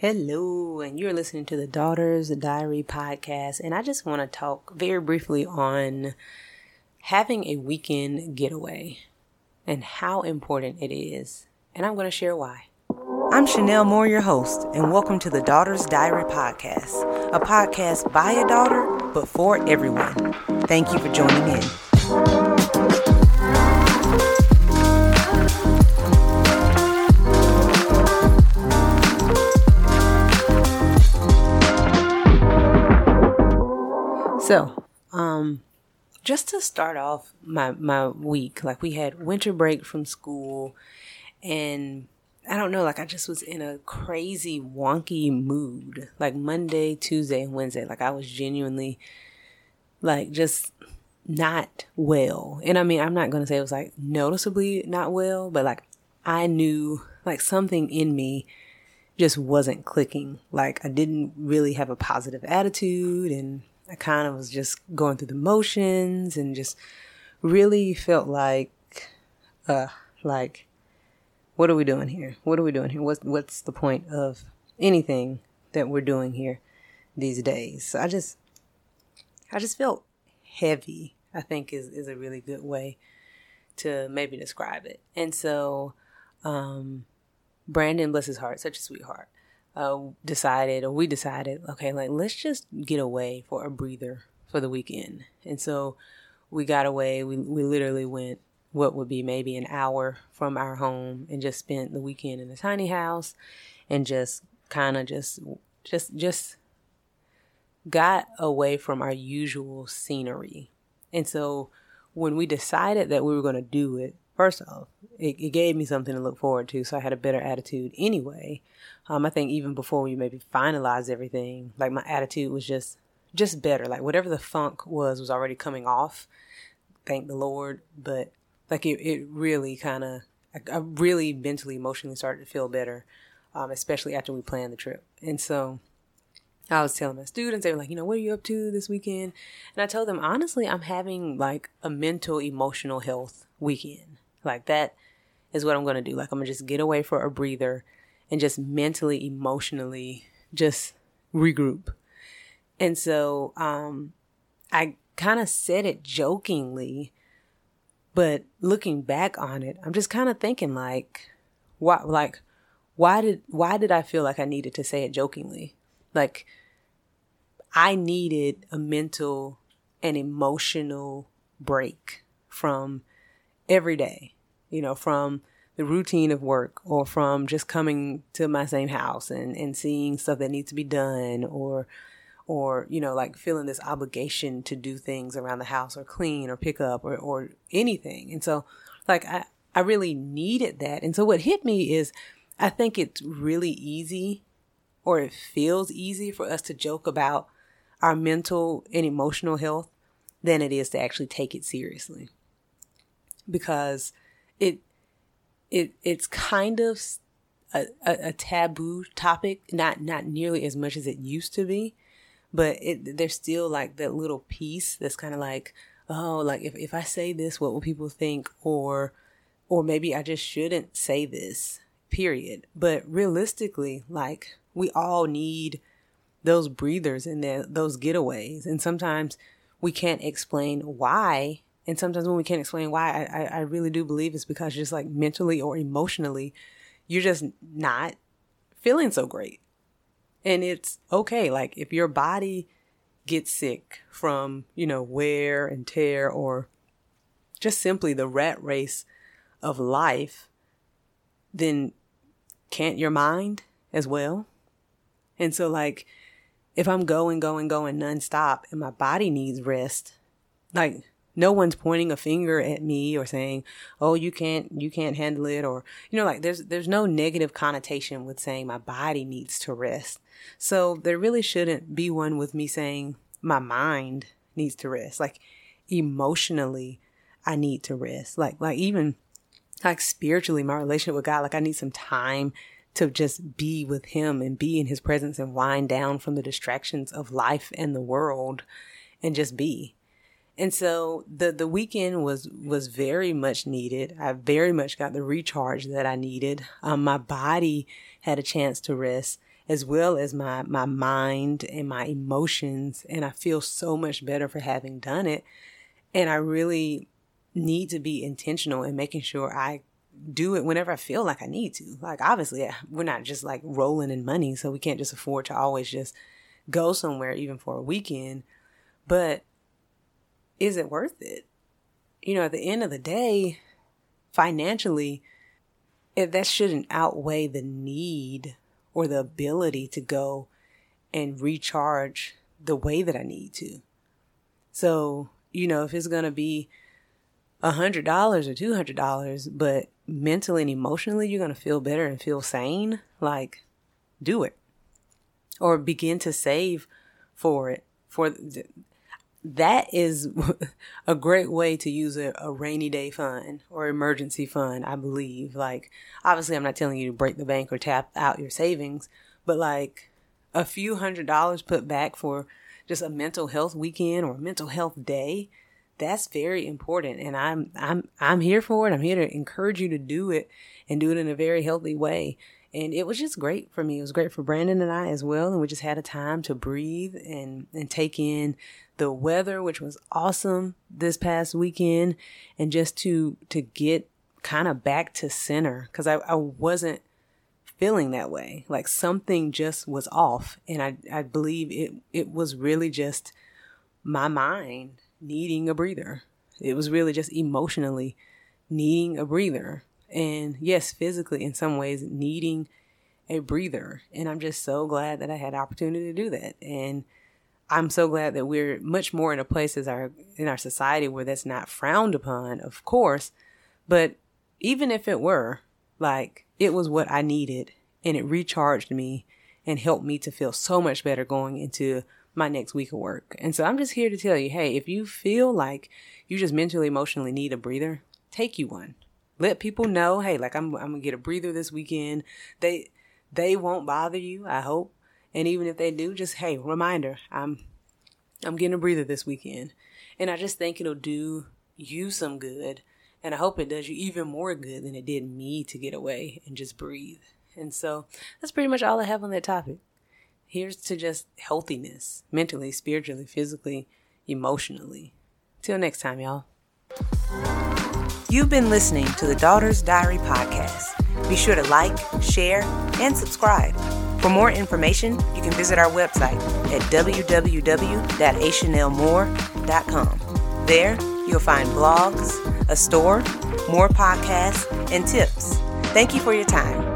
Hello, and you're listening to the Daughters Diary podcast. And I just want to talk very briefly on having a weekend getaway and how important it is. And I'm going to share why. I'm Chanel Moore, your host, and welcome to the Daughters Diary podcast, a podcast by a daughter, but for everyone. Thank you for joining in. So, um, just to start off my my week, like we had winter break from school, and I don't know, like I just was in a crazy wonky mood. Like Monday, Tuesday, and Wednesday, like I was genuinely like just not well. And I mean, I'm not gonna say it was like noticeably not well, but like I knew like something in me just wasn't clicking. Like I didn't really have a positive attitude and I kind of was just going through the motions and just really felt like, uh, like, what are we doing here? What are we doing here? What's, what's the point of anything that we're doing here these days? So I just, I just felt heavy, I think is, is a really good way to maybe describe it. And so, um, Brandon, bless his heart, such a sweetheart uh, decided, or we decided, okay, like let's just get away for a breather for the weekend. And so we got away. We we literally went what would be maybe an hour from our home and just spent the weekend in a tiny house and just kind of just just just got away from our usual scenery. And so when we decided that we were going to do it, first off, it, it, gave me something to look forward to. So I had a better attitude anyway. Um, I think even before we maybe finalized everything, like my attitude was just, just better. Like whatever the funk was, was already coming off. Thank the Lord. But like it, it really kind of, I, I, really mentally, emotionally started to feel better, um, especially after we planned the trip. And so I was telling my students, they were like, you know, what are you up to this weekend? And I told them, honestly, I'm having like a mental, emotional health weekend. Like that is what I'm going to do. Like I'm going to just get away for a breather and just mentally, emotionally just regroup. And so, um, I kind of said it jokingly, but looking back on it, I'm just kind of thinking like, why, like, why did, why did I feel like I needed to say it jokingly? Like, I needed a mental and emotional break from every day, you know, from the routine of work or from just coming to my same house and, and seeing stuff that needs to be done or or you know like feeling this obligation to do things around the house or clean or pick up or, or anything. And so like I, I really needed that. And so what hit me is i think it's really easy or it feels easy for us to joke about our mental and emotional health than it is to actually take it seriously because it it it's kind of a, a, a, taboo topic, not not nearly as much as it used to be, but it there's still like that little piece that's kind of like, oh, like if if I say this, what will people think? Or or maybe I just shouldn't say this. Period. But realistically, like we all need those breathers and those getaways, and sometimes we can't explain why and sometimes when we can't explain why, I, I, really do believe it's because just like mentally or emotionally, you're just not feeling so great. And it's okay. Like if your body gets sick from, you know, wear and tear or just simply the rat race of life, then can't your mind as well? And so like if I'm going, going, going nonstop and my body needs rest, like no one's pointing a finger at me or saying, "Oh, you can't you can't handle it," or you know, like there's there's no negative connotation with saying my body needs to rest. So there really shouldn't be one with me saying my mind needs to rest. Like emotionally, I need to rest. Like like even like spiritually, my relationship with God, like I need some time to just be with him and be in his presence and wind down from the distractions of life and the world and just be. And so the the weekend was was very much needed. I very much got the recharge that I needed. Um, my body had a chance to rest, as well as my my mind and my emotions and I feel so much better for having done it and I really need to be intentional in making sure I do it whenever I feel like I need to. Like obviously we're not just like rolling in money so we can't just afford to always just go somewhere even for a weekend but is it worth it? You know, at the end of the day, financially, that shouldn't outweigh the need or the ability to go and recharge the way that I need to. So, you know, if it's going to be a hundred dollars or two hundred dollars, but mentally and emotionally you're going to feel better and feel sane, like do it or begin to save for it. For that is a great way to use a, a, rainy day fund or emergency fund, I believe. Like, obviously, I'm not telling you to break the bank or tap out your savings, but like a few hundred dollars put back for just a mental health weekend or mental health day, that's very important. And I'm, I'm, I'm here for it. I'm here to encourage you to do it and do it in a very healthy way. And it was just great for me. It was great for Brandon and I as well. And we just had a time to breathe and, and take in the weather, which was awesome this past weekend, and just to to get kind of back to center because I, I wasn't feeling that way. Like something just was off. And I, I believe it it was really just my mind needing a breather. It was really just emotionally needing a breather. And yes, physically in some ways needing a breather. And I'm just so glad that I had opportunity to do that. And I'm so glad that we're much more in a place as our in our society where that's not frowned upon, of course. But even if it were, like it was what I needed and it recharged me and helped me to feel so much better going into my next week of work. And so I'm just here to tell you, hey, if you feel like you just mentally emotionally need a breather, take you one. Let people know, hey, like I'm I'm to get a breather this weekend. They they won't bother you, I hope. And even if they do, just hey, reminder, I'm I'm getting a breather this weekend. And I just think it'll do you some good. And I hope it does you even more good than it did me to get away and just breathe. And so that's pretty much all I have on that topic. Here's to just healthiness, mentally, spiritually, physically, emotionally. Till next time, y'all. You've been listening to the Daughter's Diary podcast. Be sure to like, share, and subscribe. For more information, you can visit our website at www.achanelmore.com. There, you'll find blogs, a store, more podcasts, and tips. Thank you for your time.